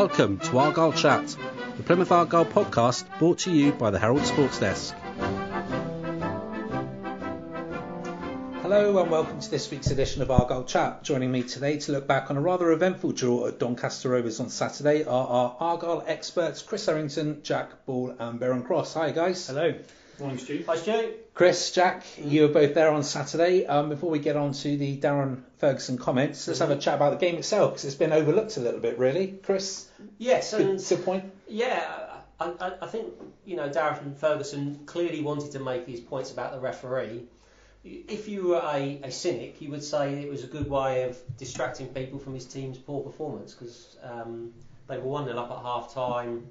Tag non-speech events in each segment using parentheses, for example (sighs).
Welcome to Argyle Chat, the Plymouth Argyle podcast brought to you by the Herald Sports Desk. Hello and welcome to this week's edition of Argyle Chat. Joining me today to look back on a rather eventful draw at Doncaster Rovers on Saturday are our Argyle experts Chris Errington, Jack Ball, and Baron Cross. Hi guys. Hello. Morning, Stu. Hi, Stu. Chris, Jack, you were both there on Saturday. Um, before we get on to the Darren Ferguson comments, let's have a chat about the game itself because it's been overlooked a little bit, really. Chris? Yes, good, and good point. Yeah, I, I, I think you know Darren Ferguson clearly wanted to make his points about the referee. If you were a, a cynic, you would say it was a good way of distracting people from his team's poor performance because um, they were 1 0 up at half time.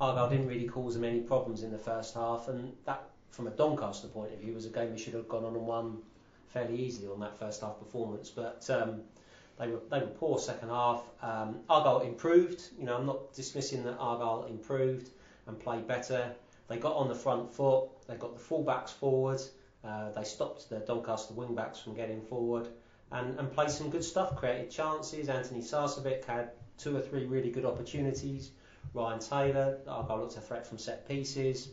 Argyle didn't really cause them any problems in the first half, and that from a Doncaster point of view, was a game we should have gone on and won fairly easily on that first half performance. But um, they were they were poor second half. Um, Argyle improved. You know, I'm not dismissing that Argyle improved and played better. They got on the front foot. They got the fullbacks forward. Uh, they stopped the Doncaster wingbacks from getting forward and, and played some good stuff. Created chances. Antoni Sarcevic had two or three really good opportunities. Ryan Taylor, Argyle looked a threat from set pieces.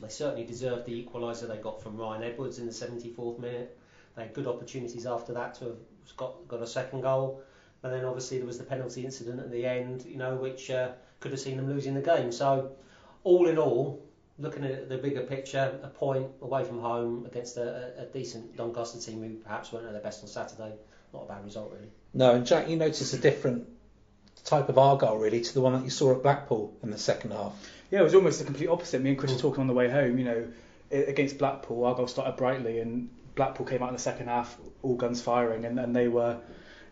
They certainly deserved the equaliser they got from Ryan Edwards in the 74th minute. They had good opportunities after that to have got, got a second goal. And then obviously there was the penalty incident at the end, you know, which uh, could have seen them losing the game. So, all in all, looking at the bigger picture, a point away from home against a, a decent Doncaster team who perhaps weren't at their best on Saturday, not a bad result really. No, and Jack, you noticed a different type of Argyle really to the one that you saw at Blackpool in the second half. Yeah, it was almost the complete opposite. Me and Chris were talking on the way home. You know, against Blackpool, Argyle started brightly, and Blackpool came out in the second half, all guns firing, and, and they were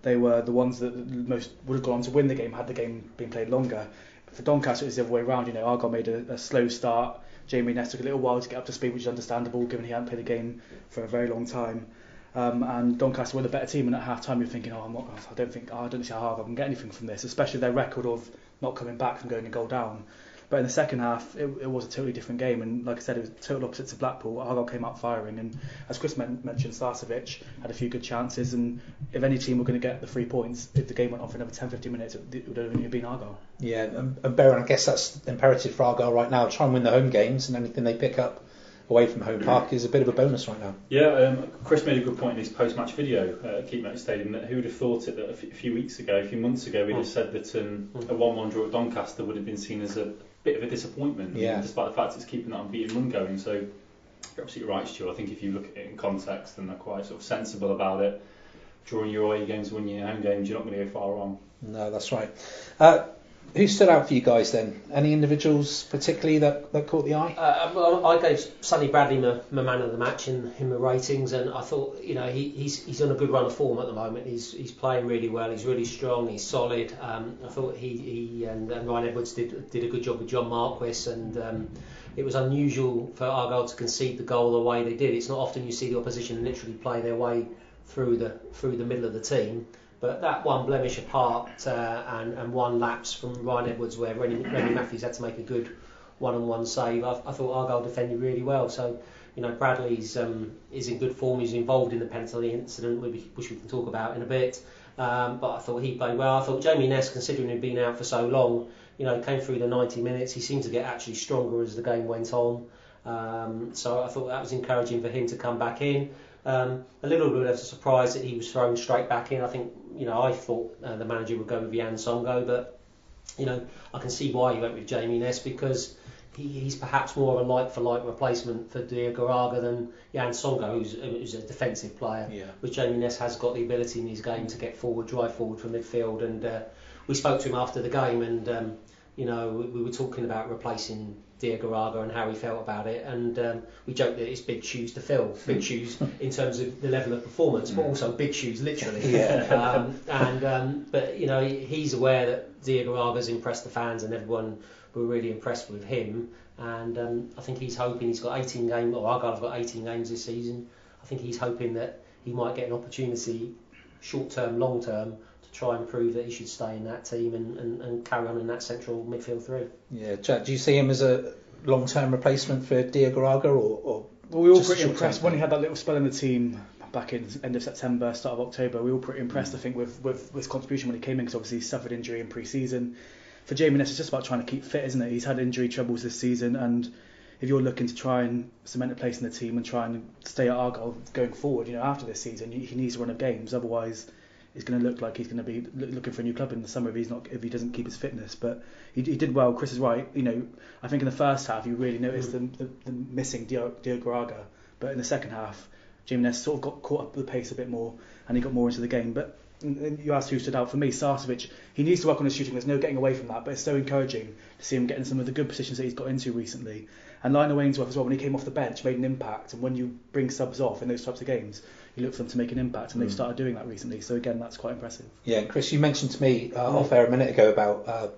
they were the ones that most would have gone on to win the game had the game been played longer. For Doncaster, it was the other way around. You know, Argyle made a, a slow start. Jamie Ness took a little while to get up to speed, which is understandable given he hadn't played the game for a very long time. Um, and Doncaster were the better team, and at half time you're thinking, oh, I'm not, I don't think, oh, I don't see how I can get anything from this, especially their record of not coming back from going a goal down. But in the second half, it, it was a totally different game, and like I said, it was total opposite to Blackpool. Argyle came out firing, and as Chris mentioned, Sarcevic had a few good chances, and if any team were going to get the three points, if the game went on for another 10-15 minutes, it would have only been Argyle. Yeah, and, and Baron, I guess that's imperative for Argyle right now. Try and win the home games, and anything they pick up away from home park is a bit of a bonus right now. Yeah, um, Chris made a good point in his post-match video uh, at Keepmoat Stadium that who would have thought it that a, f- a few weeks ago, a few months ago, we'd have said that um, a 1-1 draw at Doncaster would have been seen as a bit of a disappointment, yeah. despite the fact it's keeping that unbeaten run going. So you're absolutely right, Stu. I think if you look at it in context, then they're quite sort of sensible about it. Drawing your away games, winning your home games, you're not going to go far wrong. No, that's right. Uh, who stood out for you guys then? Any individuals particularly that, that caught the eye? Uh, I gave Sonny Bradley my, my, man of the match in, in my ratings, and I thought you know he, he's he's on a good run of form at the moment. He's he's playing really well. He's really strong. He's solid. Um, I thought he, he and, and, Ryan Edwards did did a good job with John Marquis, and um, it was unusual for Argyle to concede the goal the way they did. It's not often you see the opposition literally play their way through the through the middle of the team. But that one blemish apart uh, and, and one lapse from Ryan Edwards where Remi, Remi Matthews had to make a good one-on-one save, I, I thought Argyle defended really well. So, you know, Bradley's um, is in good form. He's involved in the penalty incident, which we can talk about in a bit. Um, but I thought he played well. I thought Jamie Ness, considering he'd been out for so long, you know, came through the 90 minutes. He seemed to get actually stronger as the game went on. Um, so I thought that was encouraging for him to come back in. Um, a little bit of a surprise that he was thrown straight back in. I think you know I thought uh, the manager would go with Yann Songo'o, but you know I can see why he went with Jamie Ness because he, he's perhaps more of a like for like replacement for Diagouraga than Yann Songo'o, who's, who's a defensive player. Yeah. Which Jamie Ness has got the ability in his game to get forward, drive forward from midfield, and uh, we spoke to him after the game and. Um, you know, we, we were talking about replacing Diagouraga and how he felt about it, and um, we joked that it's big shoes to fill, big shoes in terms of the level of performance, but also big shoes literally. (laughs) Yeah. Um, and um, but you know, he's aware that Diego Diagouraga's impressed the fans, and everyone were really impressed with him. And um, I think he's hoping he's got 18 games, or Argyle have got 18 games this season. I think he's hoping that he might get an opportunity, short term, long term, try and prove that he should stay in that team and, and, and carry on in that central midfield three. Yeah, Jack, do you see him as a long-term replacement for Diagouraga or, or Well, we were all Just pretty short-term impressed when he had that little spell in the team back in end of September, start of October. We were all pretty impressed, I think, with, with, with his contribution when he came in because obviously he suffered injury in pre-season. For Jamie Ness, it's just about trying to keep fit, isn't it? He's had injury troubles this season, and if you're looking to try and cement a place in the team and try and stay at Argyle going forward, you know, after this season, he needs to run of games. Otherwise, it's going to look like he's going to be looking for a new club in the summer if he's not if he doesn't keep his fitness. But he, he did well. Chris is right. You know, I think in the first half you really noticed mm. the, the, the missing Dio- Diagouraga, but in the second half, Jamie Ness sort of got caught up with the pace a bit more and he got more into the game. But and- and you asked who stood out for me, Sarcevic. He needs to work on his shooting. There's no getting away from that. But it's so encouraging to see him getting some of the good positions that he's got into recently. And Lionel Ainsworth as well, when he came off the bench, made an impact. And when you bring subs off in those types of games, you look for them to make an impact, and they've started doing that recently. So again, that's quite impressive. Yeah, Chris, you mentioned to me uh, off air a minute ago about uh,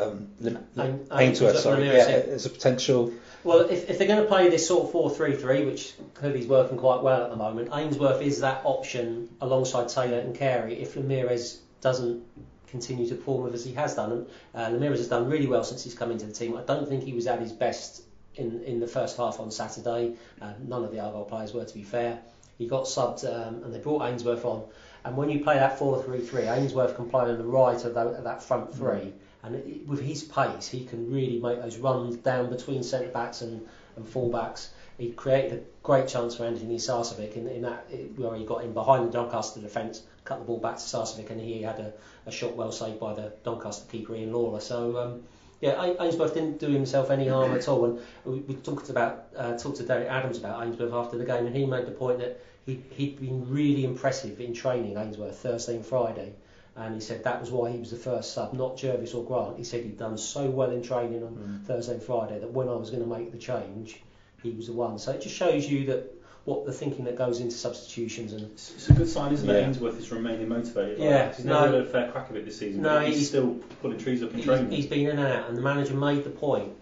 um, Lim- Ainsworth, Ainsworth, sorry, yeah, yeah. as a potential. Well, if, if they're going to play this sort of 4 3 3, which clearly is working quite well at the moment, Ainsworth is that option alongside Taylor and Carey if Lameiras doesn't continue to perform as he has done. And uh, has done really well since he's come into the team. I don't think he was at his best in, in the first half on Saturday. Uh, none of the Argyle players were, to be fair. He got subbed um, and they brought Ainsworth on. And when you play that 4 3 3, Ainsworth can play on the right of that, that front three. And it, with his pace, he can really make those runs down between centre backs and, and full backs. He created a great chance for Antoni Sarcevic in, in that where he got in behind the Doncaster defence, cut the ball back to Sarcevic, and he had a, a shot well saved by the Doncaster keeper Ian Lawlor. So um, yeah, Ainsworth didn't do himself any harm at all. And we, we talked about uh, talked to Derek Adams about Ainsworth after the game, and he made the point that he he'd been really impressive in training Ainsworth Thursday and Friday. And he said that was why he was the first sub, not Jervis or Grant. He said he'd done so well in training on mm. Thursday and Friday that when I was going to make the change, he was the one. So it just shows you that what the thinking that goes into substitutions and It's, a good sign, isn't it? Yeah. Ainsworth is remaining motivated. Like Yeah, he's no. never had a fair crack of it this season. No, he's, he's- still pulling trees up in he's, training. he's been in and out. And the manager made the point.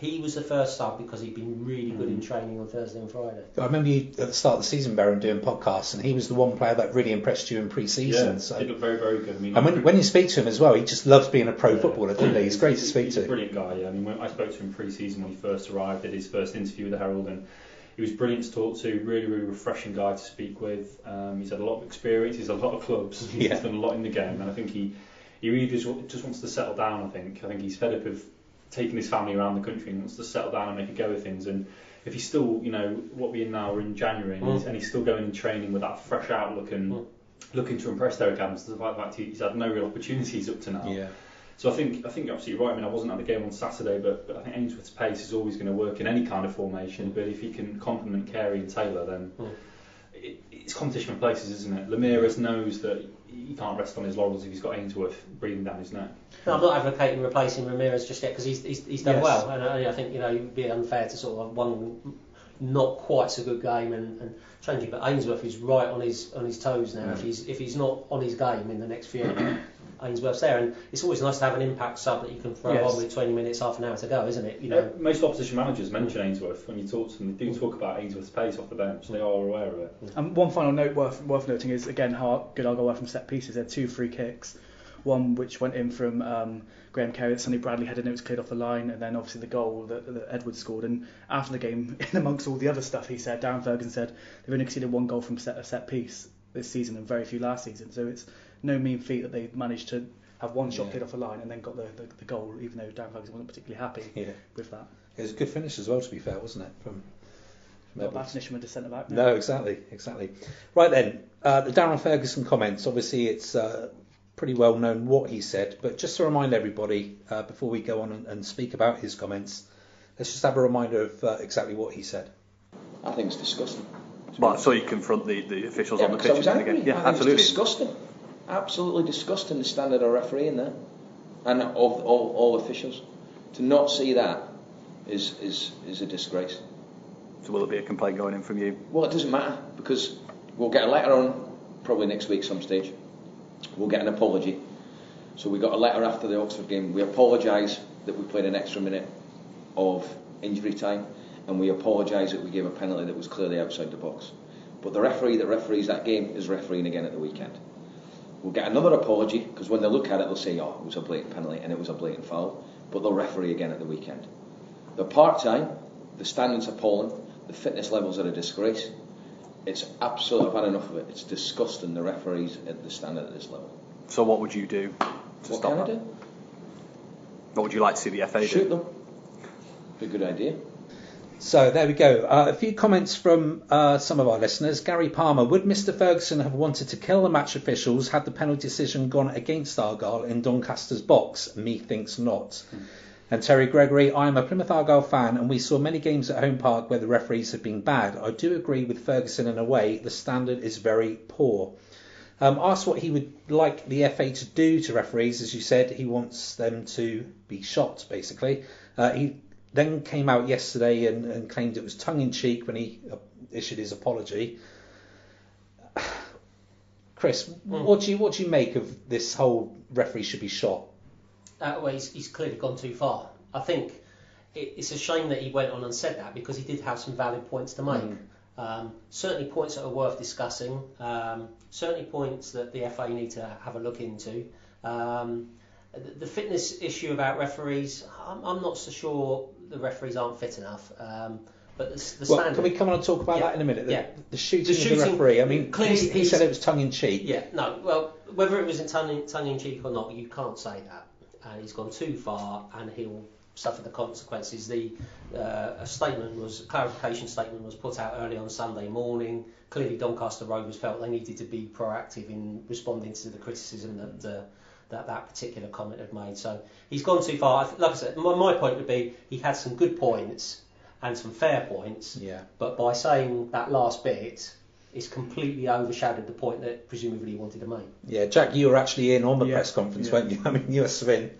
He was the first sub because he'd been really good Mm. in training on Thursday and Friday. I remember you at the start of the season, Baron, doing podcasts, and he was the one player that really impressed you in yeah, pre-season. he so. looked very, very good. I mean, And when, when you speak to him as well, he just loves being a pro Yeah. footballer, doesn't he? He's great to speak he's to. a brilliant guy. Yeah. I mean, when I spoke to him pre-season when he first arrived, did his first interview with the Herald, and he was brilliant to talk to. Really, really refreshing guy to speak with. Um, he's had a lot of experience. He's had a lot of clubs. (laughs) He's Yeah. done a lot in the game, and I think he he really just, just wants to settle down. I think. I think he's fed up of taking his family around the country and wants to settle down and make a go of things. And if he's still, you know, what we're in now, we're in January, and, he's, Mm. and he's still going and training with that fresh outlook and. Mm. Looking to impress Derek Adams, despite the fact he's had no real opportunities up to now. Yeah. So I think I think you're absolutely right. I mean, I wasn't at the game on Saturday, but, but I think Ainsworth's pace is always going to work in any kind of formation. But if he can complement Carey and Taylor, then Mm. it, it's competition for places, isn't it? Lameiras knows that he can't rest on his laurels if he's got Ainsworth breathing down his neck. No, I'm not advocating replacing Lameiras just yet because he's, he's, he's done Yes. well, and I, I think you know it'd be unfair to sort of have one not quite so good game and, and change it. But Ainsworth is right on his on his toes now. If mm. he's if he's not on his game in the next few, Ainsworth's there, and it's always nice to have an impact sub that you can throw Yes. on with 20 minutes, half an hour to go, isn't it? You know. Most opposition managers mention Ainsworth when you talk to them. They do talk about Ainsworth's pace off the bench. They are aware of it. And one final note worth worth noting is again how good Argyle were from set pieces. They had two free kicks, one which went in from um, Graham Carey that Sonny Bradley headed and it was cleared off the line, and then obviously the goal that, that Edwards scored. And after the game, (laughs) in amongst all the other stuff, he said Darren Ferguson said they've only conceded one goal from set a set piece this season and very few last season. So it's no mean feat that they managed to have one shot Yeah. cleared off the line and then got the, the, the goal, even though Darren Ferguson wasn't particularly happy Yeah. with that. It was a good finish as well, to be fair, wasn't it? From, from Not bad finish with the centre back. No, exactly, exactly. Right then, uh, the Darren Ferguson comments. Obviously, it's uh, pretty well known what he said, but just to remind everybody uh, before we go on and, and speak about his comments, let's just have a reminder of uh, exactly what he said. I think it's disgusting. Well, so you confront the, the officials Yeah, on the pitch was again. Yeah, I think absolutely. It's disgusting. Absolutely disgusting the standard of refereeing there, and of all, all officials. To not see that is, is, is a disgrace. So will there be a complaint going in from you? Well, it doesn't matter because we'll get a letter on probably next week some stage. We'll get an apology. So we got a letter after the Oxford game. We apologise that we played an extra minute of injury time, and we apologise that we gave a penalty that was clearly outside the box. But the referee that referees that game is refereeing again at the weekend. We'll get another apology because when they look at it, they'll say, "Oh, it was a blatant penalty and it was a blatant foul," but they'll referee again at the weekend. The part time, the standards are appalling, the fitness levels are a disgrace. It's absolute. I've had enough of it. It's disgusting. The referees at the standard at this level. So what would you do to what stop can I do? What would you like to see the FA do? Shoot do? them. Be a good idea. So there we go. Uh, a few comments from uh, some of our listeners. Gary Palmer, would Mr Ferguson have wanted to kill the match officials had the penalty decision gone against Argyle in Doncaster's box? Me thinks not. And Terry Gregory, I am a Plymouth Argyle fan and we saw many games at home park where the referees have been bad. I do agree with Ferguson in a way, the standard is very poor. Um, asked what he would like the FA to do to referees, as you said, he wants them to be shot, basically. Uh, he then came out yesterday and, and claimed it was tongue in cheek when he uh, issued his apology. (sighs) Chris, what do you what do you make of this whole referee should be shot? Uh, well, he's, he's clearly gone too far. I think it, it's a shame that he went on and said that because he did have some valid points to make. Um, certainly points that are worth discussing. Um, certainly points that the FA need to have a look into. Um, the, the fitness issue about referees, I'm, I'm not so sure the referees aren't fit enough. Um, but the, the Well, standard. can we come on and talk about Yeah, that in a minute? The, yeah. the shooting, The of the referee. I mean, clearly he, he said it was tongue in cheek. Yeah, no, well, whether it was in tongue in, tongue in cheek or not, you can't say that. And he's gone too far, and he'll suffer the consequences. The uh, a statement was a clarification statement was put out early on Sunday morning. Clearly, Doncaster Rovers felt they needed to be proactive in responding to the criticism that. Uh, that that particular comment had made. So he's gone too far. Like I said, my, my point would be he had some good points and some fair points, Yeah. but by saying that last bit, it's completely overshadowed the point that presumably he wanted to make. Yeah, Jack, you were actually in on the Yeah, press conference, yeah. weren't you? (laughs) I mean, you were have been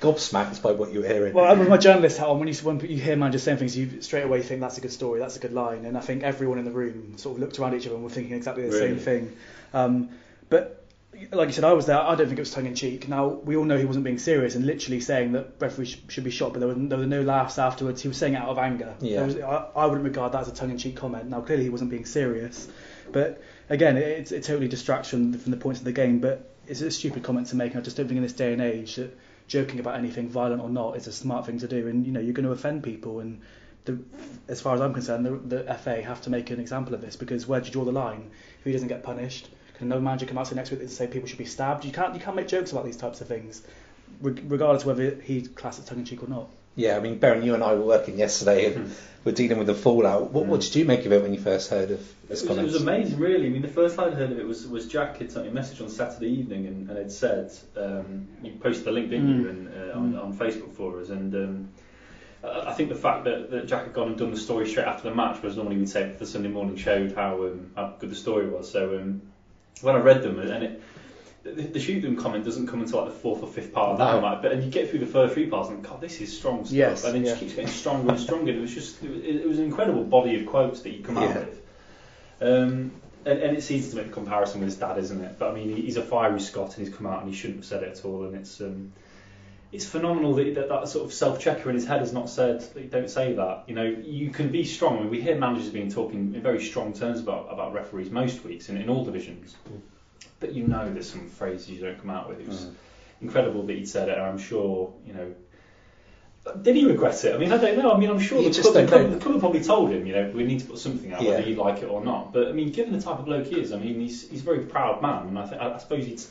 gobsmacked by what you were hearing. Well, with my journalist hat on, when you when you hear managers saying things, you straight away think that's a good story, that's a good line, and I think everyone in the room sort of looked around each other and were thinking exactly the Really? same thing. Um, but like you said, I was there. I don't think it was tongue in cheek. Now we all know he wasn't being serious and literally saying that referees sh- should be shot, but there were there were no laughs afterwards. He was saying it out of anger. Yeah. Was, I, I wouldn't regard that as a tongue in cheek comment. Now clearly he wasn't being serious, but again, it, it totally distracts from the, from the points of the game. But it's a stupid comment to make. and I just don't think in this day and age that joking about anything violent or not is a smart thing to do. And you know you're going to offend people and. The, as far as I'm concerned, the, the FA have to make an example of this because where do you draw the line? If he doesn't get punished, another manager come out to next week and say people should be stabbed? You can't you can't make jokes about these types of things, regardless of whether he class it tongue in cheek or not. Yeah, I mean, Baron, you and I were working yesterday and we're dealing with the fallout. What, what did you make of it when you first heard of this It was, it was amazing, really. I mean, the first time I heard of it was, was Jack had sent me a message on Saturday evening and, and had said, um, you posted the link, didn't you, and, uh, on, on Facebook for us. And um, I I think the fact that, that Jack had gone and done the story straight after the match, whereas normally we'd say the Sunday morning showed how, um, how good the story was. So um, when I read them, and it, the, the shoot them comment doesn't come until like the fourth or fifth part of that, No. like, but and you get through the first three parts and God, this is strong stuff, Yes, and it just keeps getting stronger and stronger. It was just, it was, it was an incredible body of quotes that you come out Yeah. with. Um, and, and it's easy to make a comparison with his dad, isn't it? But I mean, he- he's a fiery Scot, and he's come out and he shouldn't have said it at all. And it's um, it's phenomenal that, that that sort of self-checker in his head has not said, "Don't say that." You know, you can be strong. I mean, we hear managers being talking in very strong terms about about referees most weeks in, in all divisions, but you know, there's some phrases you don't come out with. It was incredible that he'd said it. And I'm sure, you know. Did he regret it? I mean, I don't know. I mean, I'm sure the club, the, club, the club probably told him, you know, we need to put something out, Yeah. whether you like it or not. But I mean, given the type of bloke he is, I mean, he's he's a very proud man, and I, th- I I suppose he'd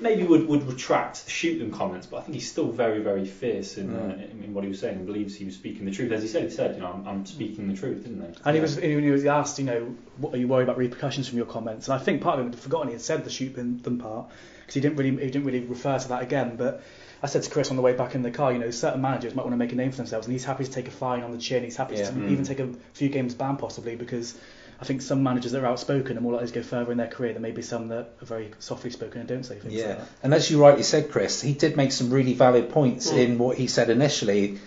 maybe would, would retract the shoot them comments, but I think he's still very very fierce in, uh, in, in what he was saying and believes he was speaking the truth. As he said, he said, you know, I'm, I'm speaking the truth, didn't he? And he was when he was asked, you know, what are you worried about repercussions from your comments? And I think part of him had forgotten he had said the shoot them part because he didn't really he didn't really refer to that again. But I said to Chris on the way back in the car, you know, certain managers might want to make a name for themselves, and he's happy to take a fine on the chin. He's happy Yeah. to even take a few games ban possibly because I think some managers that are outspoken are more likely to go further in their career than maybe some that are very softly spoken and don't say things Yeah, like that. and as you rightly said, Chris, he did make some really valid points Mm. in what he said initially.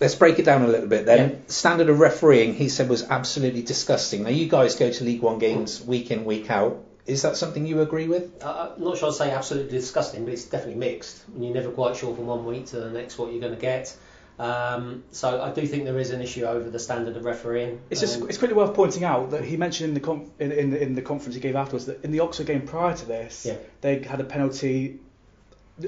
Let's break it down a little bit then. Yeah. Standard of refereeing, he said, was absolutely disgusting. Now, you guys go to League One games week in, week out. Is that something you agree with? Uh, I'm not sure I'd say absolutely disgusting, but it's definitely mixed. And you're never quite sure from one week to the next what you're going to get. Um, so I do think there is an issue over the standard of refereeing. It's just Um, it's quickly worth pointing out that he mentioned in the com- in, in, in the conference he gave afterwards that in the Oxford game prior to this, Yeah. they had a penalty.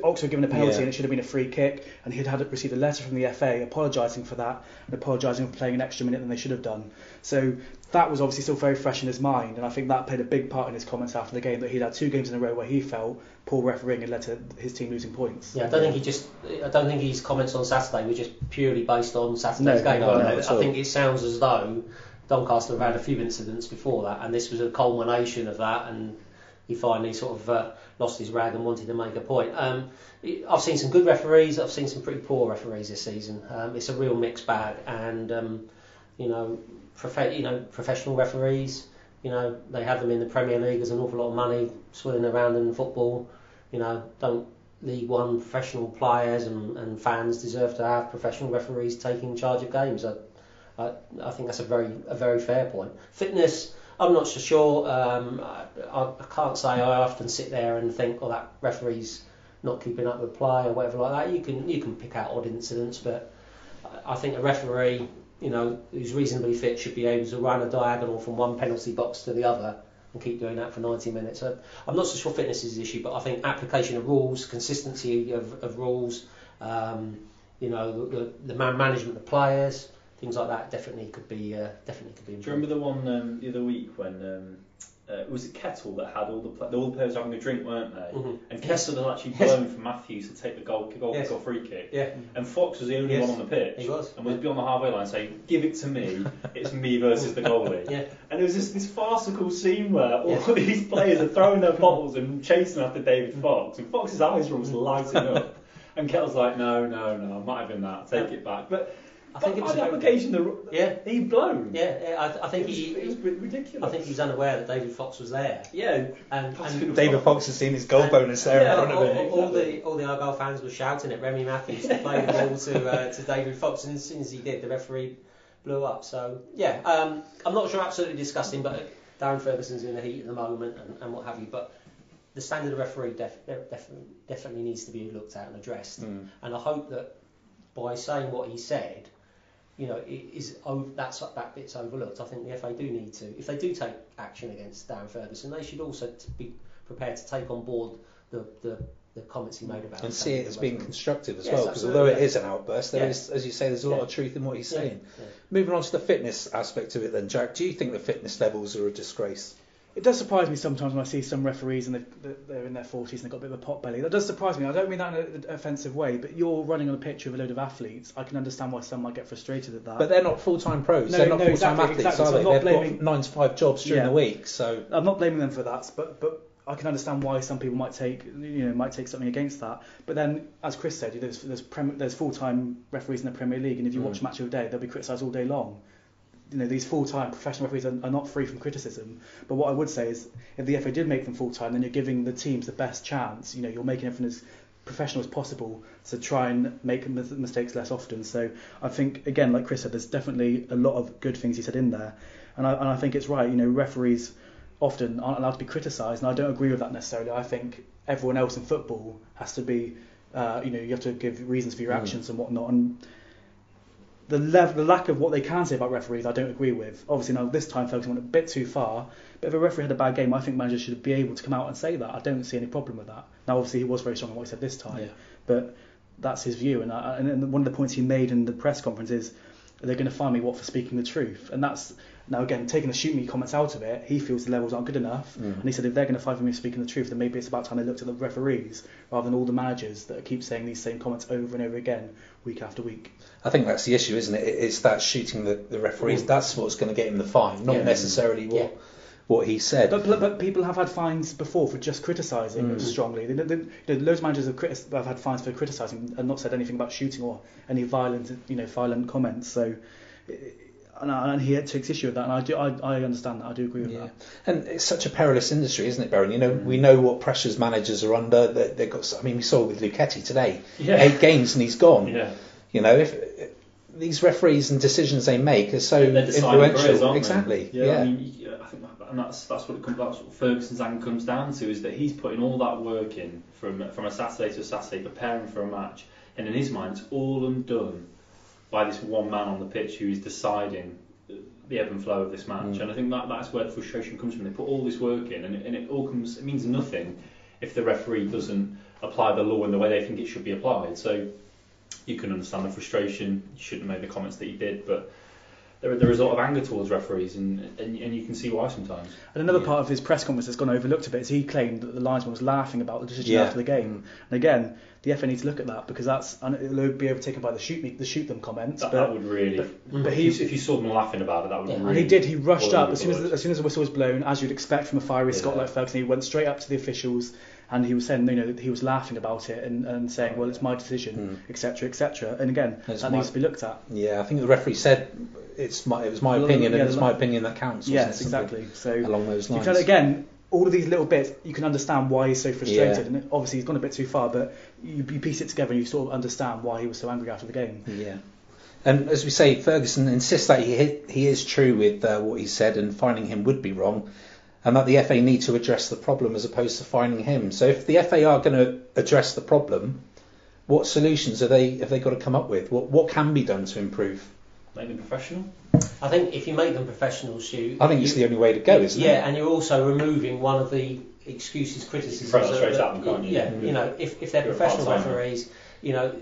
Oxford given a penalty Yeah. and it should have been a free kick, and he'd had received a letter from the FA apologising for that and apologising for playing an extra minute than they should have done. So that was obviously still very fresh in his mind, and I think that played a big part in his comments after the game that he'd had two games in a row where he felt poor refereeing had led to his team losing points. Yeah, I don't think he just. I don't think his comments on Saturday were just purely based on Saturday's No, game. no, I, no, I think it sounds as though Doncaster have had a few incidents before that, and this was a culmination of that, and he finally sort of uh, lost his rag and wanted to make a point. Um, I've seen some good referees. I've seen some pretty poor referees this season. Um, it's a real mixed bag, and um, you know, prof- you know, professional referees. You know, they have them in the Premier League. There's an awful lot of money swirling around in football. You know, don't League One professional players and, and fans deserve to have professional referees taking charge of games. I, I, I think that's a very a very fair point. Fitness, I'm not so sure. Um, I, I, can't say I often sit there and think, oh, that referee's not keeping up with play or whatever like that. You can you can pick out odd incidents, but I think a referee, you know, who's reasonably fit should be able to run a diagonal from one penalty box to the other and keep doing that for 90 minutes. I'm not so sure fitness is the issue, but I think application of rules, consistency of, of rules, um, you know, the, the, the man management of players, things like that definitely could be uh, definitely could be Do you remember the one um, the other week when um, uh, it was it Kettle that had all the pla- all the players having a drink, weren't they? Mhm. And Yes. Kettle had actually Yes. blown for Matthews to take the goal goal Yes. kick or free kick. Yeah, And Fox was the only Yes. one on the pitch. He was. And was beyond the halfway line saying, "Give it to me. It's me versus the goalie." (laughs) yeah. And it was just this farcical scene where all Yeah. (laughs) these players are throwing their (laughs) bottles and chasing after David Fox, and Fox's eyes were almost lighting up. And Kettle's like, "No, no, no, I might have been that. Take it back." But I think it was on a- application, the Yeah. he blown. Yeah, yeah, I, I think it was, he, it was ridiculous. I think he was unaware that David Fox was there, yeah. and, and David Fox has seen his goal And- bonus there Yeah, in front all, of him. all, all the all the Argyle fans were shouting at Remi Matthews to play the ball to uh, to David Fox, and as soon as he did, the referee blew up. So yeah, um, I'm not sure absolutely disgusting, but Darren Ferguson's in the heat at the moment and, and what have you. But the standard of referee def- def- definitely definitely needs to be looked at and addressed. Mm. And I hope that by saying what he said, you know, it is o- that's that bit's overlooked. I think the FA do need to, if they do take action against Darren Ferguson, they should also be prepared to take on board the the, the comments he made about and see it as being constructive as Yes, well, because although it yeah. is an outburst, there Yeah. is, as you say, there's a lot Yeah. of truth in what he's saying. Moving on to the fitness aspect of it, then, Jack, do you think the fitness levels are a disgrace? It does surprise me sometimes when I see some referees and they're, in their 40s and they've got a bit of a pot belly. That does surprise me. I don't mean that in an offensive way, but you're running on a pitch with a load of athletes. I can understand why some might get frustrated at that. But they're not full-time pros. No, they're not no, full-time exactly, athletes, exactly. are So they? They've got nine to five jobs during Yeah. the week, so I'm not blaming them for that, but but I can understand why some people might take you know might take something against that. But then, as Chris said, there's there's, prem, there's full-time referees in the Premier League, and if you Mm. watch Match of the Day, they'll be criticised all day long. You know, these full-time professional referees are, are not free from criticism. But what I would say is, if the FA did make them full-time, then you're giving the teams the best chance. You know, you're making everything as professional as possible to try and make mistakes less often. So I think again, like Chris said, there's definitely a lot of good things he said in there, and I, and I think it's right. You know, referees often aren't allowed to be criticised, and I don't agree with that necessarily. I think everyone else in football has to be, uh, you know, you have to give reasons for your Mm. actions and whatnot. And the level, the lack of what they can say about referees, I don't agree with. Obviously, now this time Ferguson went a bit too far. But if a referee had a bad game, I think managers should be able to come out and say that. I don't see any problem with that. Now, obviously, he was very strong in what he said this time, Yeah. but that's his view. And, I, and and one of the points he made in the press conference is they're going to find me what for speaking the truth. And that's now again taking the shoot me comments out of it. He feels the levels aren't good enough, Mm. and he said if they're going to find for me speaking the truth, then maybe it's about time they looked at the referees rather than all the managers that keep saying these same comments over and over again week after week. I think that's the issue, isn't it? It's that shooting the, the referees. Mm. That's what's going to get him the fine, not Yeah. necessarily what Yeah. what he said. But, but, but people have had fines before for just criticising Mm. strongly. They, they, you know, loads of managers have, critis- have had fines for criticising and not said anything about shooting or any violent, you know, violent comments. So and, I, and he takes issue with that, and I do I, I understand that. I do agree with Yeah, that. and it's such a perilous industry, isn't it, Baron? You know, we mm. know what pressures managers are under. They, they've got. I mean, we saw with Luchetti today, Yeah. eight games and he's gone. Yeah. You know, if these referees and decisions they make are so influential, careers, aren't they? exactly. Yeah, Yeah, I mean, I think that, and that's that's what it comes. That's what Ferguson's anger comes down to is that he's putting all that work in from from a Saturday to a Saturday, preparing for a match, and in his mind, it's all undone by this one man on the pitch who is deciding the ebb and flow of this match. Mm. And I think that that's where the frustration comes from. They put all this work in, and, it- and it all comes. It means nothing if the referee doesn't apply the law in the way they think it should be applied. So you can understand the frustration. You shouldn't have made the comments that you did, but there, there is a lot of anger towards referees, and, and, and you can see why sometimes. And another Yeah. part of his press conference that's gone overlooked a bit is he claimed that the linesman was laughing about the decision Yeah. after the game. Mm. And again, the FA needs to look at that because that's and it'll be overtaken by the shoot me, the shoot them comments. That, but, that would really. but, but if, he you, if you saw them laughing about it, that would Yeah. really. and he did. He rushed up as soon as as soon as the whistle was blown, as you'd expect from a fiery Scot Yeah. like Ferguson. He went straight up to the officials and he was saying, you know, he was laughing about it and, and saying, well, it's my decision, etc., etc. And again, It's that my- needs to be looked at. yeah. I think the referee said it's my it was my Well, opinion, yeah, and it's my opinion that counts. Yes, exactly. So Along those lines. can again all of these little bits you can understand why he's so frustrated Yeah. and obviously he's gone a bit too far but you, you piece it together and you sort of understand why he was so angry after the game Yeah. And as we say, Ferguson insists that he he is true with uh, what he said, and finding him would be wrong, and that the FA need to address the problem as opposed to finding him. So if the FA are going to address the problem, what solutions are they have they got to come up with? What what can be done to improve? Make them professional. I think if you make them professional, shoot. I think you, it's the only way to go, isn't yeah, it? Yeah, and you're also removing one of the excuses, criticisms. throw that of- straight at them, can't you? Yeah, Mm. you know, if, if they're You're professional referees, you know,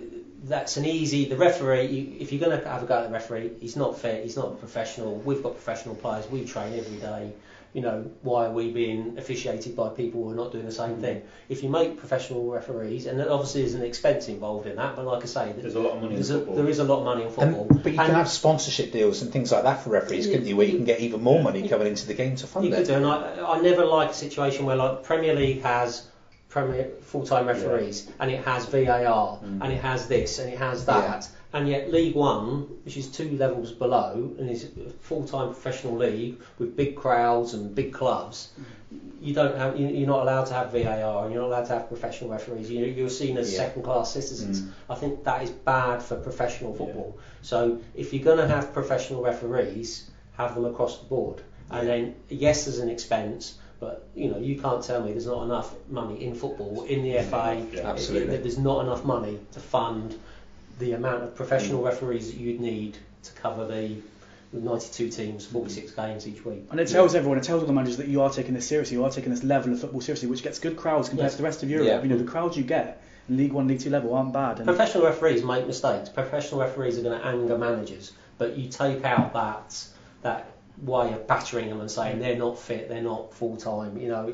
that's an easy. The referee, you, if you're going to have a go at the referee, he's not fair. he's not a professional. We've got professional players, we train every day. You know, why are we being officiated by people who are not doing the Mm. same thing? If you make professional referees, and there obviously there's an expense involved in that, but like I say, There's a lot of money in there's a, football. there is a lot of money in football. And, but you can have sponsorship deals and things like that for referees, couldn't you? Where you can get even more money coming into the game to fund You could do, and I, I never like a situation where like Premier League has Premier full-time referees, and it has VAR, Mm. and it has this, and it has that, and yet League One, which is two levels below, and is a full-time professional league with big crowds and big clubs. You don't have, you- you're not allowed to have VAR, and you're not allowed to have professional referees. You- You're seen as Yeah. second-class citizens. Mm. I think that is bad for professional football. So if you're going to have professional referees, have them across the board. And then yes, there's an expense, but you know you can't tell me there's not enough money in football in the FA. Yeah, absolutely. that there's not enough money to fund the amount of professional mm. referees that you'd need to cover the 92 teams, 46 games each week. and it tells everyone it tells all the managers that you are taking this seriously you are taking this level of football seriously which gets good crowds compared Yes. to the rest of Europe Yeah. you know the crowds you get in League 1 League 2 level aren't bad and Professional referees make mistakes. Professional referees are going to anger managers, but you take out that that way of battering them and saying they're not fit, they're not full time. You know,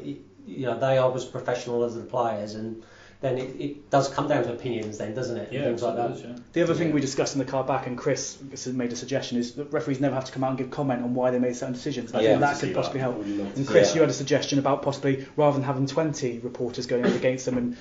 you know they are as professional as the players, and then it, it does come down to opinions, then doesn't it? And Yeah, things like that. absolutely, yeah. The other thing we discussed in the car back, and Chris made a suggestion, is that referees never have to come out and give comment on why they made certain decisions. I Yeah. think that could possibly that. help. Would love to And Chris, that. you had a suggestion about possibly, rather than having 20 reporters going up against them and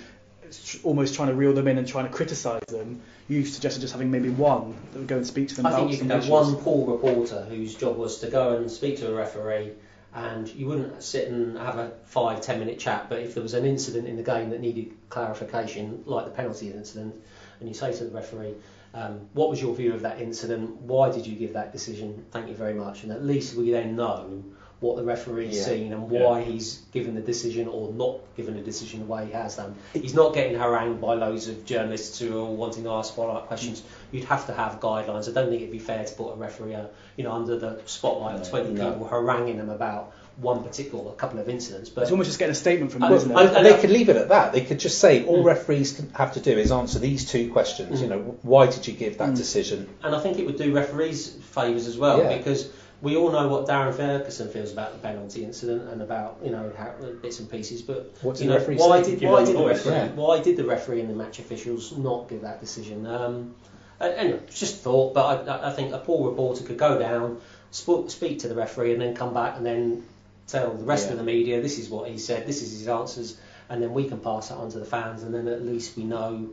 almost trying to reel them in and trying to criticise them, you suggested just having maybe one that would go and speak to them I about think you some could have one pool reporter whose job was to go and speak to a referee, and you wouldn't sit and have a five ten minute chat. But if there was an incident in the game that needed clarification, like the penalty incident, and you say to the referee, um, "What was your view of that incident? Why did you give that decision? Thank you very much." And at least we then know what the referee's Yeah. seen and Yeah. why he's given the decision or not given the decision the way he has done. He's not getting harangued by loads of journalists who are wanting to ask follow-up questions. You'd have to have guidelines. I don't think it'd be fair to put a referee, uh, you know, under the spotlight of 20 No. people haranguing them about one particular, a couple of incidents. But It's almost just getting a statement from I- them, isn't it? I- And they could leave it at that. They could just say all Mm. referees have to do is answer these two questions. Mm. You know, why did you give that Mm. decision? and I think it would do referees favours as well Yeah. because we all know what Darren Ferguson feels about the penalty incident and about you know how, bits and pieces. But What did you know, why did why did the voice, referee yeah. why did the referee and the match officials not give that decision? Um, anyway, it's just a thought, but I, I think a poor reporter could go down, sp- speak to the referee, and then come back and then tell the rest Yeah. of the media this is what he said, this is his answers, and then we can pass that on to the fans, and then at least we know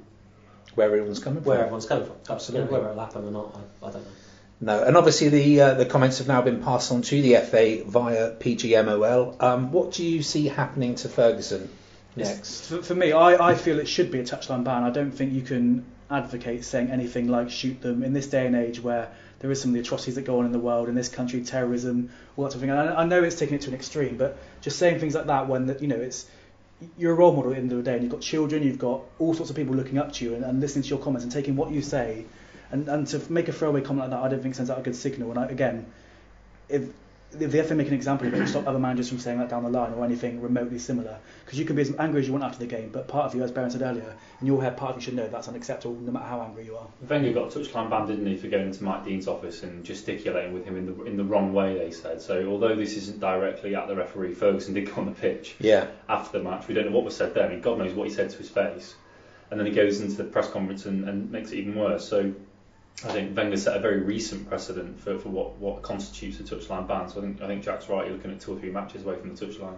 Where everyone's coming where from. everyone's coming from. Absolutely. Whether it'll happen or not, I, I don't know. No, and obviously the uh, the comments have now been passed on to the FA via PGMOL. Um, what do you see happening to Ferguson next? For, for me, I, I feel it should be a touchline ban. I don't think you can advocate saying anything like shoot them in this day and age where there is some of the atrocities that go on in the world in this country, terrorism, all that sort of thing. And I, I know it's taking it to an extreme, but just saying things like that when you know it's you're a role model at the end of the day, and you've got children, you've got all sorts of people looking up to you and, and listening to your comments and taking what you say, and, and to make a throwaway comment like that, I don't think sends out a good signal. And I, again, if if the FA make an example of it, stop other managers from saying that down the line or anything remotely similar. Because you can be as angry as you want after the game, but part of you, as Baron said earlier, in your head, part of you should know that's unacceptable, no matter how angry you are. Wenger got a touchline ban, didn't he, for going into Mike Dean's office and gesticulating with him in the in the wrong way. They said so. Although this isn't directly at the referee, Ferguson did go on the pitch Yeah, after the match. We don't know what was said there. I mean, God knows what he said to his face. And then he goes into the press conference and, and makes it even worse. So I think Wenger set a very recent precedent for, for what, what constitutes a touchline ban. So I think I think Jack's right. You're looking at two or three matches away from the touchline.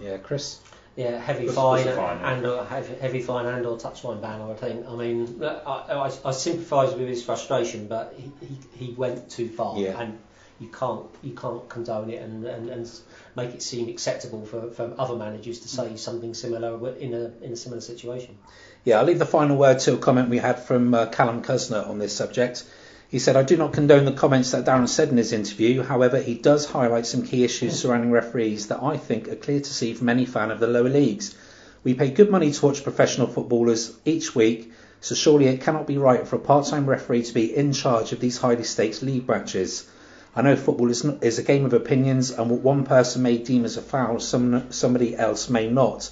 yeah, Chris. Yeah, heavy Plus- fine, fine, and or heavy, heavy fine and or touchline ban. I think. I mean, I, I, I sympathise with his frustration, but he, he, he went too far, Yeah. and you can't you can't condone it and, and, and make it seem acceptable for, for other managers to say mm. something similar in a in a similar situation. Yeah, I'll leave the final word to a comment we had from uh, Callum Cusner on this subject. He said, I do not condone the comments that Darren said in his interview. However, he does highlight some key issues surrounding referees that I think are clear to see from any fan of the lower leagues. We pay good money to watch professional footballers each week, so surely it cannot be right for a part-time referee to be in charge of these highly stakes league matches. I know football is, not, is a game of opinions, and what one person may deem as a foul, some, somebody else may not.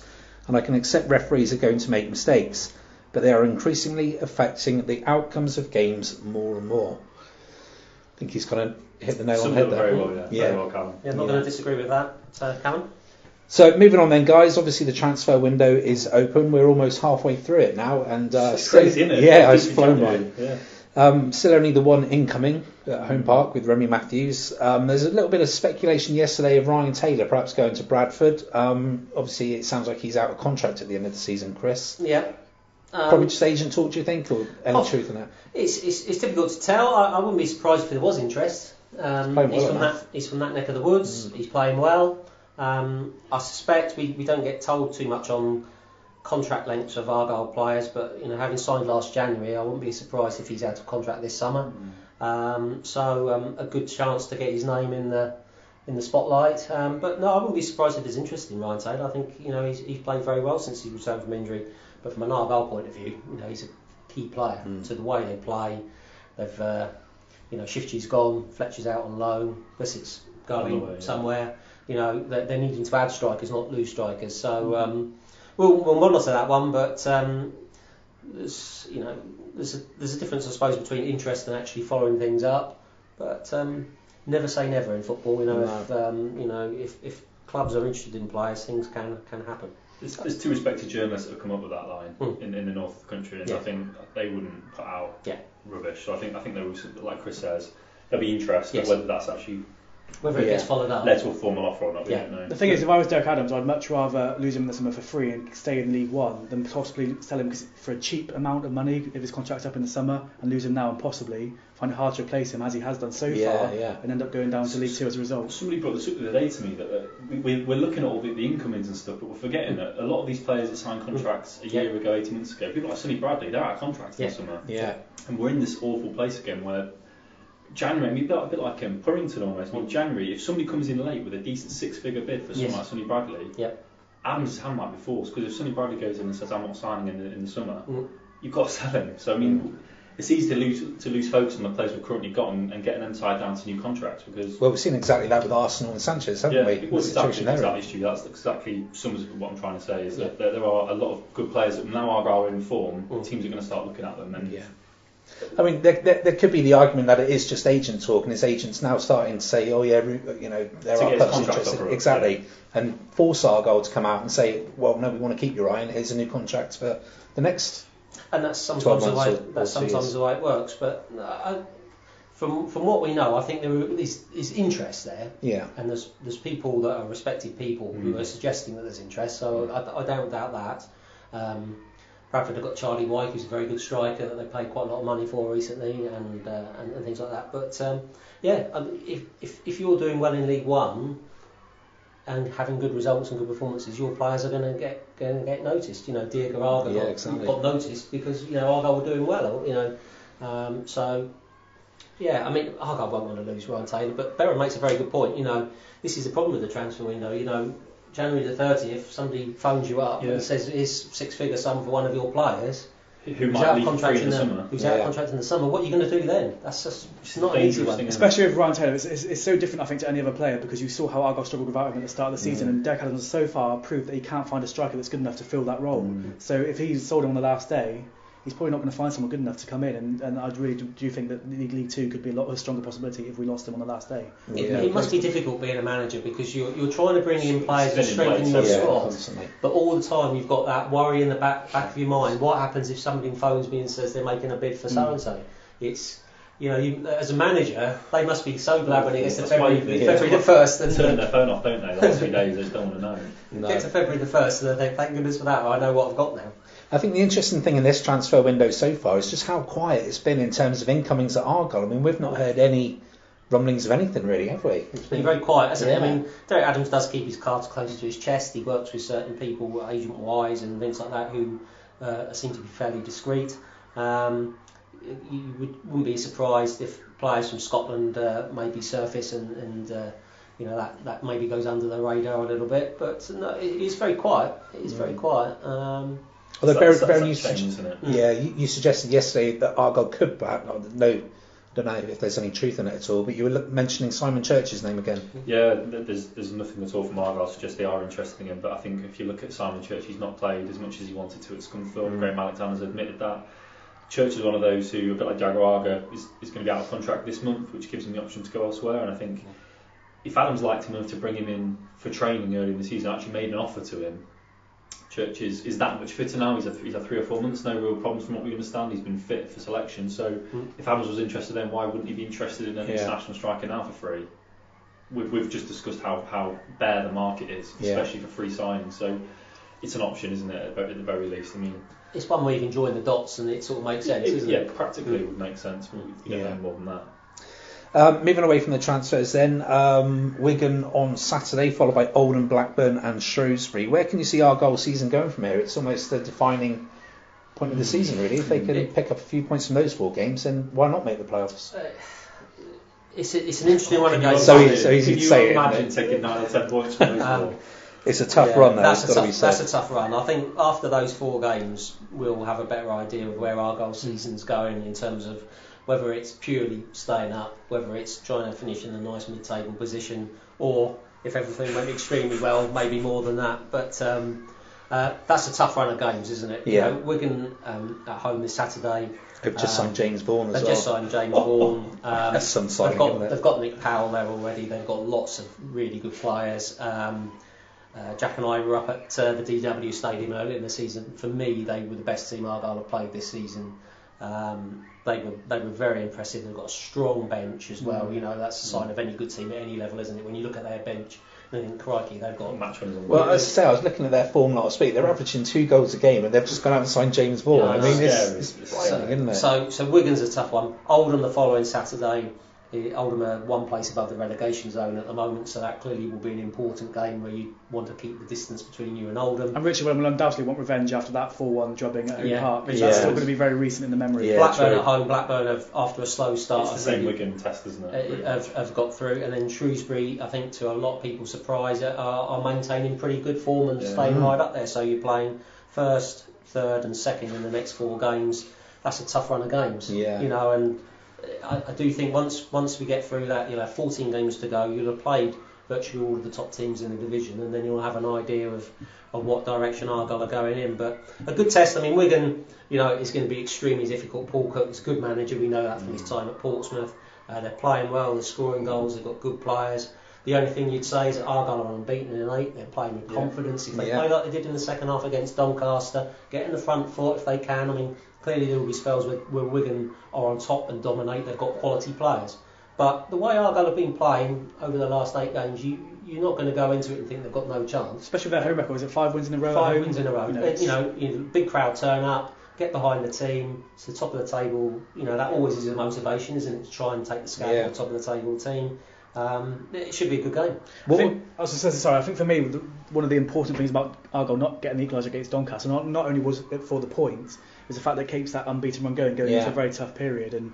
And I can accept referees are going to make mistakes, but they are increasingly affecting the outcomes of games more and more. I think he's kind of hit the nail on the head there. very well, yeah. Yeah. Very well, Callum. Yeah, I'm not Yeah. going to disagree with that, uh, Callum. So moving on then, guys. Obviously, the transfer window is open. We're almost halfway through it now, and uh, It's still- crazy, isn't it? (laughs) Yeah, it's It's flown by. Yeah. Um, still only the one incoming at home park with Remi Matthews. Um, there's a little bit of speculation yesterday of Ryan Taylor perhaps going to Bradford. Um, obviously, it sounds like he's out of contract at the end of the season, Chris. Yeah. Um, Probably just agent talk, do you think, or any Oh. truth in that? It's, it's, it's difficult to tell. I, I wouldn't be surprised if there was interest. Um, he's, well from enough. that, he's from that neck of the woods. He's playing well. Um, I suspect we, we don't get told too much on contract lengths of Argyle players, but you know, having signed last January, I wouldn't be surprised if he's out of contract this summer. Um, so um, a good chance to get his name in the in the spotlight. Um, but no, I wouldn't be surprised if there's interest in Ryan Taylor. I think you know he's, he's played very well since he returned from injury. But from an Argyle point of view, you know he's a key player to the way they play. They've uh, you know Shifty's gone, Fletcher's out on loan, Blissett going way, yeah. somewhere. You know they're, they're needing to add strikers, not lose strikers. So um, we'll we'll monitor that one, but. Um, there's you know there's a, there's a difference I suppose between interest and actually following things up but um, never say never in football you know if um, you know if, if clubs are interested in players things can can happen There's, there's two respected journalists that have come up with that line Mm. in, in the north of the country, and Yeah. I think they wouldn't put out Yeah. rubbish. So I think I think there was, like Chris says, there'll be interest, Yes. but whether that's actually whether it Yeah. gets followed up led to a formal offer or not, we Yeah. don't know. The thing is, if I was Derek Adams, I'd much rather lose him in the summer for free and stay in League One than possibly sell him for a cheap amount of money if his contract's up in the summer and lose him now and possibly find it hard to replace him as he has done so Yeah, far yeah. and end up going down to League Two as a result. Somebody brought this up the other day to me that uh, we, we, we're looking at all the, the incomings and stuff, but we're forgetting that a lot of these players that signed contracts a year ago, 18 months ago, people like Sonny Bradley, they're out of contracts in Yeah. the summer. Yeah. And we're in this awful place again where January, I mean, a bit, a bit like um, Purrington almost. Well, January, if somebody comes in late with a decent six-figure bid for someone Yes. like Sonny Bradley, Yep. Adams' hand might be forced because if Sonny Bradley goes in and says I'm not signing in the, in the summer, Mm. you've got to sell him. So I mean, it's easy to lose to lose focus on the players we've currently got and, and getting them tied down to new contracts because. Well, we've seen exactly that with Arsenal and Sanchez, haven't yeah, we? was The exactly, situation exactly Stu. That's exactly sums up what I'm trying to say is Yeah. that there, there are a lot of good players that now are in form. Mm. Teams are going to start looking at them and Yeah. I mean, there, there, there could be the argument that it is just agent talk, and his agents now starting to say, "Oh yeah, you know, there To are clubs interested." exactly, and force Argyle to come out and say, "Well, no, we want to keep you, Ryan. Here's a new contract for the next." and that's sometimes the way or- that's or sometimes the way it works but uh, I, from from what we know I think there is, is interest there Yeah, and there's there's people that are respected people who Mm. are suggesting that there's interest, so I, I don't doubt that. Um, Bradford have got Charlie Wyke, who's a very good striker that they paid quite a lot of money for recently, and uh, and, and things like that. But um, yeah, um, if, if if you're doing well in League One and having good results and good performances, your players are going to get going to get noticed. You know, Diagouraga Yeah, got, exactly. got noticed because you know Argyle were doing well. You know, um, so yeah, I mean Argyle won't want to lose Ryan Taylor, but Berra makes a very good point. You know, this is the problem with the transfer window. You know, January the 30th, somebody phones you up Yeah. and says it's six figure sum for one of your players Who who's might out of contract in in the the, summer? who's Yeah, out contract in the summer. What are you going to do then? That's just it's not an easy Dangerous one. thing, isn't it? Especially with Ryan Taylor, it's, it's, it's so different, I think, to any other player because you saw how Argyle struggled without him at the start of the season, and Derek Adams has so far proved that he can't find a striker that's good enough to fill that role. Mm. So if he's sold him on the last day, he's probably not going to find someone good enough to come in. And, and I really do, do think that League, League Two could be a lot of a stronger possibility if we lost him on the last day. It, Yeah. it must be difficult being a manager because you're, you're trying to bring in players to Spinning strengthen your yeah, squad, constantly. but all the time you've got that worry in the back back of your mind. What happens if somebody phones me and says they're making a bid for so and so? It's you know, you, as a manager, they must be so glad when it gets to That's why February, you- February the first, They and turn their phone off, don't they? The last few days, they just don't want to know. No. (laughs) get to February the first, and they think, thank goodness for that. I know what I've got now. I think the interesting thing in this transfer window so far is just how quiet it's been in terms of incomings at Argyle. I mean, we've not heard any rumblings of anything really, have we? It's been very quiet, hasn't it? I mean, Derek Adams does keep his cards close to his chest. He works with certain people, agent wise and things like that, who uh, seem to be fairly discreet. Um, you would, wouldn't be surprised if players from Scotland uh, maybe surface and, and uh, you know that, that maybe goes under the radar a little bit. But no, it is very quiet. It is very quiet. Um, Although So that's- very that's you change, yeah, you, you suggested yesterday that Argyle could perhaps no, don't know if there's any truth in it at all. But you were mentioning Simon Church's name again. Yeah, there's there's nothing at all from Argyle to suggest they are interested in him. But I think if you look at Simon Church, he's not played as much as he wanted to at Scunthorpe. Mm. Graham Alexander's admitted that. Church is one of those who, a bit like Diagouraga, is, is going to be out of contract this month, which gives him the option to go elsewhere. And I think if Adams liked him enough to bring him in for training early in the season, actually made an offer to him. Church is, is that much fitter now. He's had, he's had three or four months, no real problems from what we understand. He's been fit for selection. So hmm. if Adams was interested, then why wouldn't he be interested in an Yeah. international striker now for free? We've, we've just discussed how, how bare the market is, Yeah. especially for free signings. So it's an option, isn't it? At the- very least. I mean, it's one way you can join the dots, and it sort of makes sense, it- isn't yeah, it? Yeah, practically hmm. it would make sense. We we don't Yeah. know more than that. Um, moving away from the transfers, then um, Wigan on Saturday, followed by Oldham, Blackburn, and Shrewsbury. Where can you see Argyle season going from here? It's almost the defining point of the season, really. If they can It- pick up a few points from those four games, then why not make the playoffs? Uh, it's, a, it's an interesting one Can again. So imagine- so easy can to you say it, imagine isn't taking nine or ten points from those Um, four? It's a tough Yeah, run, though. That's It's a, got be tough, that's a tough run. I think after those four games, we'll have a better idea of where Argyle season's going in terms of whether it's purely staying up, whether it's trying to finish in a nice mid-table position, or if everything went extremely well, maybe more than that. But um, uh, that's a tough run of games, isn't it? Yeah. You know, Wigan um, at home this Saturday. They've just um, signed James Vaughan as well. They've just signed James Vaughan. Um, That's some signing, they've got? They've got Nick Powell there already. They've got lots of really good players. Um, uh, Jack and I were up at uh, the DW Stadium earlier in the season. For me, they were the best team Argyle have played this season. Um, they were they were very impressive. They've got a strong bench as well. Mm. You know that's a sign mm. of any good team at any level, isn't it? When you look at their bench, and think, crikey, they've got match winners on Well, as I say, I was looking at their form last week. They're averaging two goals a game, and they've just gone out and signed James Vaughan. Yeah, I I mean, know. it's, it's It's frightening, isn't it? So, so Wigan's a tough one. Oldham the following Saturday. Eh, Oldham are one place above the relegation zone at the moment, so that clearly will be an important game where you want to keep the distance between you and Oldham. And Richard will undoubtedly want revenge after that 4-1 drubbing at Oak Yeah. Park. Because Yeah. That's still going to be very recent in the memory. Yeah. Blackburn true. at home. Blackburn have, after a slow start, It's the I same think, Wigan test, isn't uh, it? have, have got through, and then Shrewsbury, I think, to a lot of people's surprise, are, are maintaining pretty good form and Yeah. staying Mm. right up there. So you're playing first, third, and second in the next four games. That's a tough run of games. Yeah. You know, and I, I do think once once we get through that, you'll have 14 games to go. You'll have played virtually all of the top teams in the division, and then you'll have an idea of, of what direction Argyle are going in. But a good test. I mean, Wigan, you know, is going to be extremely difficult. Paul Cook is a good manager. We know that from his time at Portsmouth. Uh, they're playing well. They're scoring goals. They've got good players. The only thing you'd say is that Argyle are unbeaten in eight. They're playing with confidence. If they Yeah. play like they did in the second half against Doncaster, get in the front foot if they can. I mean, clearly there will be spells where, where Wigan are on top and dominate. They've got quality players. But the way Argyle have been playing over the last eight games, you you're not going to go into it and think they've got no chance. Especially with their home record, is it five wins in a row? at Five home? wins in a row. You know, You know, you know, big crowd turn up, get behind the team. It's the top of the table. You know, that always is a motivation, isn't it? To try and take the scalp Yeah. off the top of the table team. Um, it should be a good game. I, think, I was just saying, sorry. I think for me, the, one of the important things about Argyle not getting the equaliser against Doncaster, not, not only was it for the points, was the fact that it keeps that unbeaten run going, going Yeah. into a very tough period. And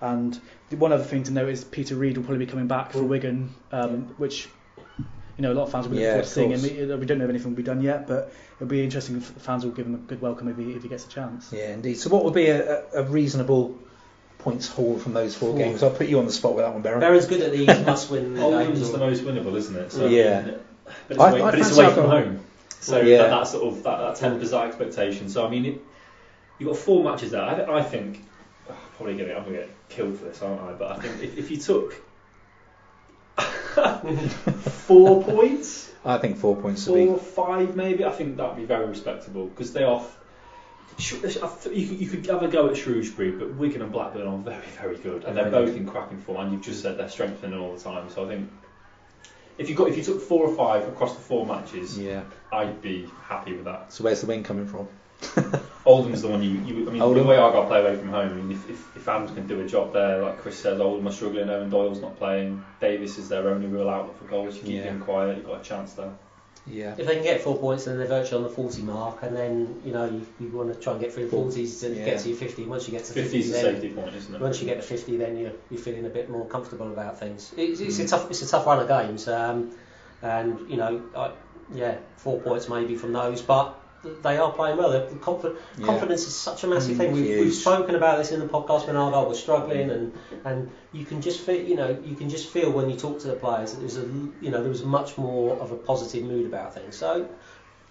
and one other thing to note is Peter Reid will probably be coming back for Wigan, um, which you know a lot of fans will be Yeah, looking forward of to seeing him. We we don't know if anything will be done yet, but it'll be interesting if fans will give him a good welcome if he, if he gets a chance. Yeah, indeed. So what would be a, a a reasonable points haul from those four Ooh. games? I'll put you on the spot with that one, Baron. Baron's good at these (laughs) must-win Oldham's games. the most winnable, isn't it? So, Yeah. But it's I- away, I but it's away from home. So Yeah. that, that sort of that, that tempers that expectation. So I mean, it, you've got four matches there. I, I think oh, probably gonna I'm gonna get killed for this, aren't I? But I think if, if you took (laughs) four points, I think four points would four, be. five maybe, I think that'd be very respectable because they are. Sh- I th- Uh, uh, you could, have a go at Shrewsbury, but Wigan and Blackburn are very, very good, and they're both in cracking form. And you've just said they're strengthening all the time. So I think if you got if you took four or five across the four matches, Yeah. I'd be happy with that. So where's the win coming from? (laughs) Oldham's the one you, you I mean, Oldham. the way Argyle play away from home. I mean, if, if, if Adams can do a job there, like Chris says, Oldham are struggling. Eoin Doyle's not playing. Davis is their only real outlet for goals. You keep Yeah. him quiet, you've got a chance there. Yeah. If they can get four points, then they're virtually on the 40 mark, and then you know you, you want to try and get through the 40s to Yeah. get to your 50. Once you get to 50, 50 is a then, safety point, isn't it? once you get to 50, then you're, you're feeling a bit more comfortable about things. It's, it's a tough it's a tough run of games, um, and you know, I, yeah, four points maybe from those, but they are playing well. The confi- Yeah. Confidence is such a massive Mm, thing. We've, we've spoken about this in the podcast when Argyle was struggling, and and you can just feel, you know, you can just feel when you talk to the players that there's a, you know, there was much more of a positive mood about things. So.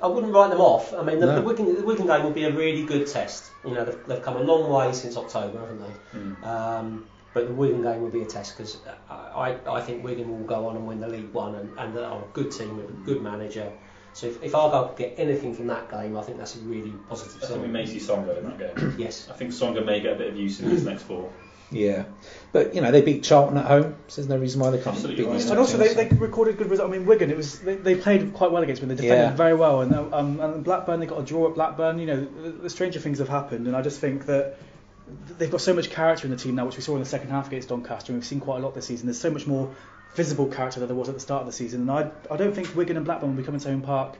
I wouldn't write them off. I mean, the, No. the, Wigan, the Wigan game will be a really good test. You know, they've, they've come a long way since October, haven't they? Mm. Um, but the Wigan game will be a test because I, I think Wigan will go on and win the League One and, and they're a good team with a good manager. So if, if Argyle could get anything from that game, I think that's a really positive I think we sign. may see Songo'o in that game. (coughs) Yes. I think Songo'o may get a bit of use in these next four. Yeah. But you know they beat Charlton at home, so there's no reason why they can't Absolutely beat right. these And top also, they, teams, they recorded good results. I mean, Wigan, it was they, they played quite well against Wigan. They defended Yeah. very well, and um, and Blackburn they got a draw at Blackburn. You know, the, the stranger things have happened, and I just think that they've got so much character in the team now, which we saw in the second half against Doncaster, and we've seen quite a lot this season. There's so much more visible character that there was at the start of the season, and I I don't think Wigan and Blackburn will be coming to Home Park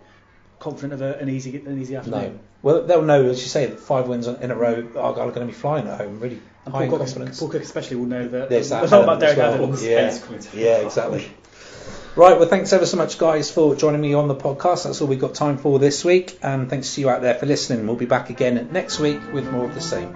confident of a, an easy an easy afternoon. No. Well, they'll know, as you say, that five wins in a row, are going to be flying at home, really And high Paul in Cook. Paul Cook especially will know that There's a that lot about element Derek well. Adams. Yeah. Coming Yeah, exactly. Right, well, thanks ever so much, guys, for joining me on the podcast. That's all we've got time for this week, and thanks to you out there for listening. We'll be back again next week with more of the same.